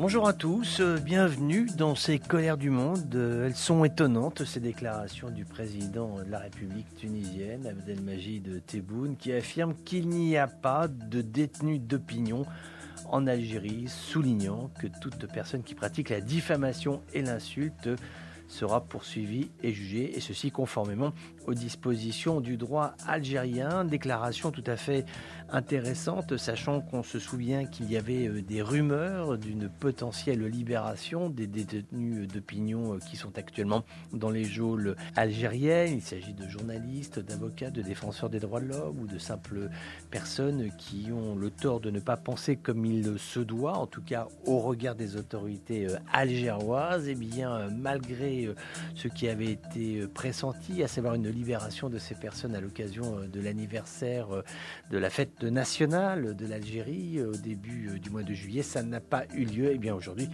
Bonjour à tous, bienvenue dans ces colères du monde. Elles sont étonnantes, ces déclarations du président de la République tunisienne, Abdelmajid Tebboune, qui affirme qu'il n'y a pas de détenus d'opinion en Algérie, soulignant que toute personne qui pratique la diffamation et l'insulte sera poursuivie et jugée, et ceci conformément aux dispositions du droit algérien. Déclaration tout à fait intéressante, sachant qu'on se souvient qu'il y avait euh, des rumeurs d'une potentielle libération des détenus d'opinion euh, qui sont actuellement dans les geôles algériennes. Il s'agit de journalistes, d'avocats, de défenseurs des droits de l'homme ou de simples personnes qui ont le tort de ne pas penser comme il se doit, en tout cas au regard des autorités euh, algéroises. Eh bien, malgré ce qui avait été pressenti, à savoir une libération de ces personnes à l'occasion de l'anniversaire de la fête nationale de l'Algérie euh, au début euh, du mois de juillet. Ça n'a pas eu lieu. Et eh bien aujourd'hui,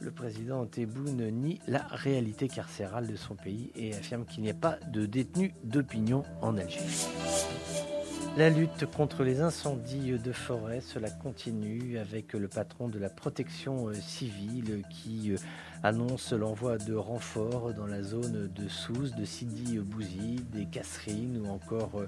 le président Tebboune nie la réalité carcérale de son pays et affirme qu'il n'y a pas de détenus d'opinion en Algérie. La lutte contre les incendies de forêt, cela continue avec le patron de la protection euh, civile qui annonce l'envoi de renforts dans la zone de Sousse, de Sidi Bouzi, des Casserines ou encore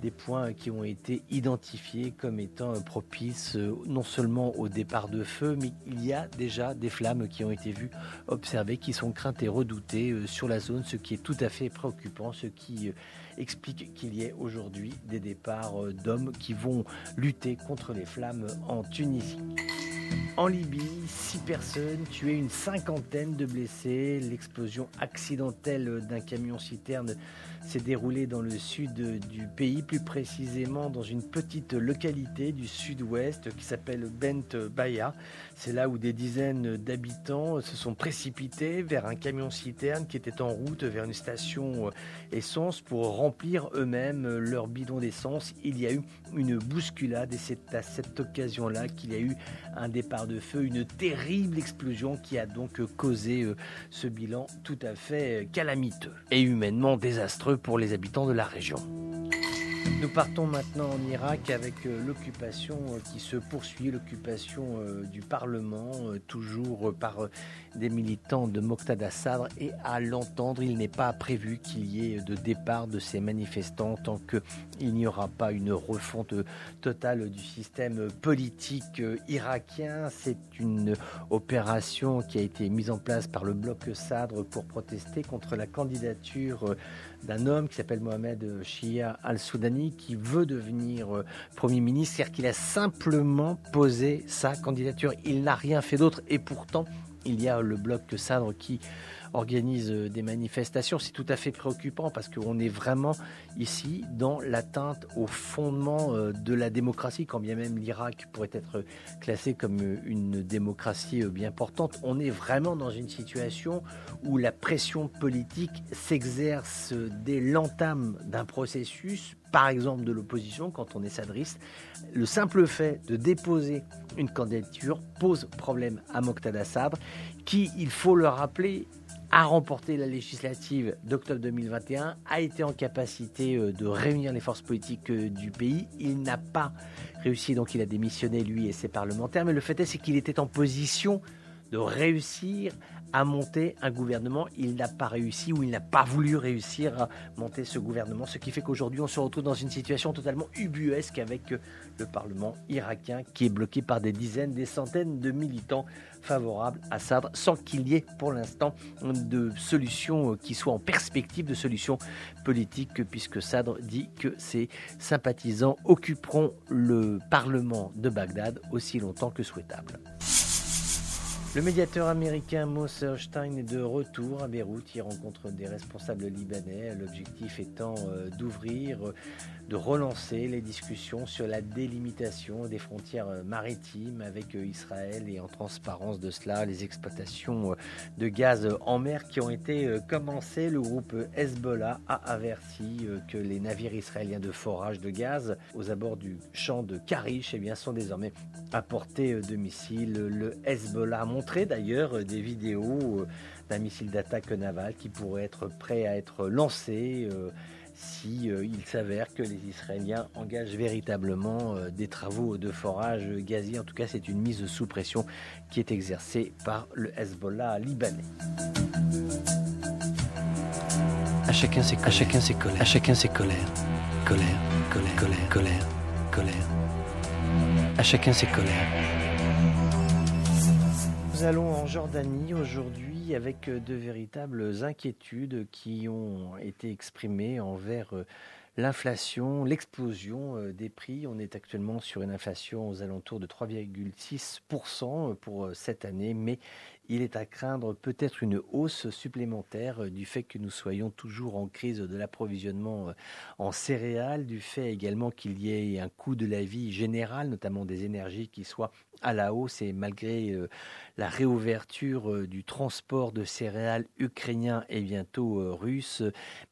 des points qui ont été identifiés comme étant propices euh, non seulement au départ de feu, mais il y a déjà des flammes qui ont été vues, observées, qui sont craintes et redoutées euh, sur la zone, ce qui est tout à fait préoccupant, ce qui euh, explique qu'il y ait aujourd'hui des départs d'hommes qui vont lutter contre les flammes en Tunisie. En Libye, six personnes tuées, une cinquantaine de blessés. L'explosion accidentelle d'un camion-citerne s'est déroulée dans le sud du pays, plus précisément dans une petite localité du sud-ouest qui s'appelle Bent Baya. C'est là où des dizaines d'habitants se sont précipités vers un camion-citerne qui était en route vers une station essence pour remplir eux-mêmes leur bidon d'essence. Il y a eu une bousculade et c'est à cette occasion-là qu'il y a eu un départ de feu, une terrible explosion qui a donc causé euh, ce bilan tout à fait euh, calamiteux et humainement désastreux pour les habitants de la région. Nous partons maintenant en Irak avec euh, l'occupation euh, qui se poursuit, l'occupation euh, du Parlement, toujours par des militants de Moqtada Sadr. Et à l'entendre, il n'est pas prévu qu'il y ait de départ de ces manifestants tant qu'il n'y aura pas une refonte totale du système politique irakien. C'est une opération qui a été mise en place par le bloc Sadr pour protester contre la candidature d'un homme qui s'appelle Mohamed Shia al-Soudani qui veut devenir euh, Premier ministre, c'est-à-dire qu'il a simplement posé sa candidature. Il n'a rien fait d'autre et pourtant il y a le bloc Sadr qui organise euh, des manifestations. C'est tout à fait préoccupant parce qu'on est vraiment ici dans l'atteinte au fondement euh, de la démocratie, quand bien même l'Irak pourrait être classé comme euh, une démocratie bien portante. On est vraiment dans une situation où la pression politique s'exerce dès l'entame d'un processus par exemple de l'opposition, quand on est sadriste, le simple fait de déposer une candidature pose problème à Moqtada Sadr, qui, il faut le rappeler, a remporté la législative d'octobre 2021, a été en capacité euh, de réunir les forces politiques euh, du pays. Il n'a pas réussi, donc il a démissionné, lui et ses parlementaires. Mais le fait est, qu'il était en position de réussir à monter un gouvernement. Il n'a pas réussi ou il n'a pas voulu réussir à monter ce gouvernement, ce qui fait qu'aujourd'hui on se retrouve dans une situation totalement ubuesque avec euh, le Parlement irakien qui est bloqué par des dizaines, des centaines de militants favorables à Sadr sans qu'il y ait pour l'instant de solution euh, qui soit en perspective de solution politique puisque Sadr dit que ses sympathisants occuperont le Parlement de Bagdad aussi longtemps que souhaitable. Le médiateur américain Moser Stein est de retour à Beyrouth. Il rencontre des responsables libanais, l'objectif étant euh, d'ouvrir, de relancer les discussions sur la délimitation des frontières euh, maritimes avec euh, Israël et en transparence de cela les exploitations de gaz en mer qui ont été commencées. Le groupe Hezbollah a averti que les navires israéliens de forage de gaz aux abords du champ de Karish eh sont désormais à portée de missiles. Le Hezbollah d'ailleurs euh, des vidéos euh, d'un missile d'attaque naval qui pourrait être prêt à être lancé euh, si il s'avère que les Israéliens engagent véritablement des travaux de forage gazier. En tout cas, c'est une mise sous pression qui est exercée par le Hezbollah libanais. À chacun ses, à chacun ses colères, à chacun ses colères, colère, colère, colère, colère, colère. À chacun ses colères. Nous allons en Jordanie aujourd'hui avec euh, de véritables inquiétudes qui ont été exprimées envers euh, l'inflation, l'explosion euh, des prix. On est actuellement sur une inflation aux alentours de 3,6% pour cette année, mais il est à craindre peut-être une hausse supplémentaire du fait que nous soyons toujours en crise de l'approvisionnement en céréales, du fait également qu'il y ait un coût de la vie général, notamment des énergies, qui soit à la hausse et malgré la réouverture euh, du transport de céréales ukrainien et bientôt euh, russe,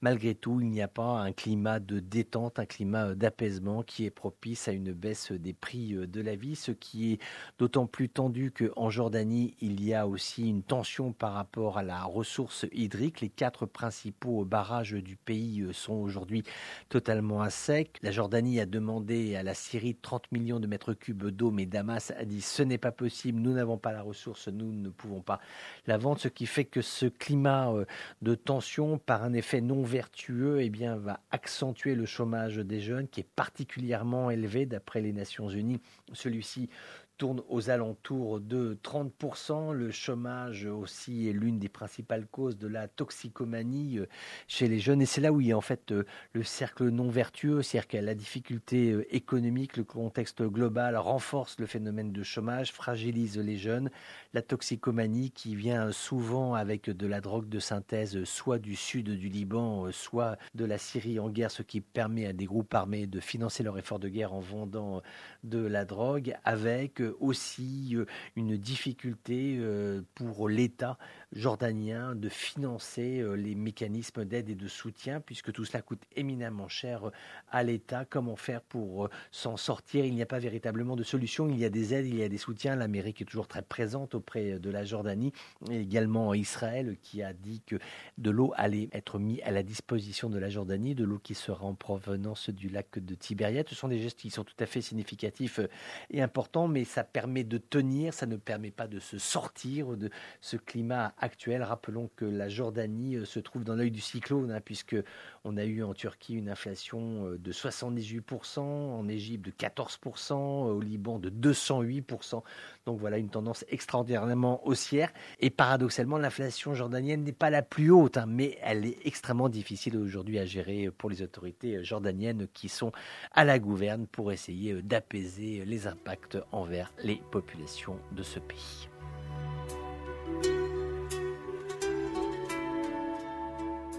malgré tout, il n'y a pas un climat de détente, un climat euh, d'apaisement qui est propice à une baisse des prix de la vie, ce qui est d'autant plus tendu qu'en Jordanie, il y a aussi une tension par rapport à la ressource hydrique. Les quatre principaux barrages du pays sont aujourd'hui totalement à sec. La Jordanie a demandé à la Syrie 30 millions de mètres cubes d'eau, mais Damas a dit ce n'est pas possible, nous n'avons pas la ressource nous ne pouvons pas la vendre, ce qui fait que ce climat euh, de tension, par un effet non vertueux, eh bien, va accentuer le chômage des jeunes, qui est particulièrement élevé d'après les Nations Unies. Celui-ci tourne aux alentours de 30%. Le chômage aussi est l'une des principales causes de la toxicomanie euh, chez les jeunes. Et c'est là où il y a en fait euh, le cercle non vertueux, c'est-à-dire que la difficulté euh, économique, le contexte global renforce le phénomène de chômage, fragilise les jeunes. La toxicomanie qui vient souvent avec de la drogue de synthèse, soit du sud du Liban, soit de la Syrie en guerre, ce qui permet à des groupes armés de financer leur effort de guerre en vendant de la drogue, avec aussi euh, une difficulté euh, pour l'État jordanien de financer euh, les mécanismes d'aide et de soutien, puisque tout cela coûte éminemment cher à l'État. Comment faire pour s'en sortir? Il n'y a pas véritablement de solution. Il y a des aides, il y a des soutiens. L'Amérique est toujours très présente auprès de la Jordanie, et également Israël qui a dit que de l'eau allait être mise à la disposition de la Jordanie, de l'eau qui sera en provenance du lac de Tibériade. Ce sont des gestes qui sont tout à fait significatifs et importants, mais ça permet de tenir, ça ne permet pas de se sortir de ce climat. Rappelons que la Jordanie euh, se trouve dans l'œil du cyclone, hein, puisque on a eu en Turquie une inflation euh, de 78%, en Égypte de 14%, au Liban de 208%. Donc voilà une tendance extraordinairement haussière. Et paradoxalement, l'inflation jordanienne n'est pas la plus haute, hein, mais elle est extrêmement difficile aujourd'hui à gérer pour les autorités jordaniennes qui sont à la gouverne pour essayer d'apaiser les impacts envers les populations de ce pays.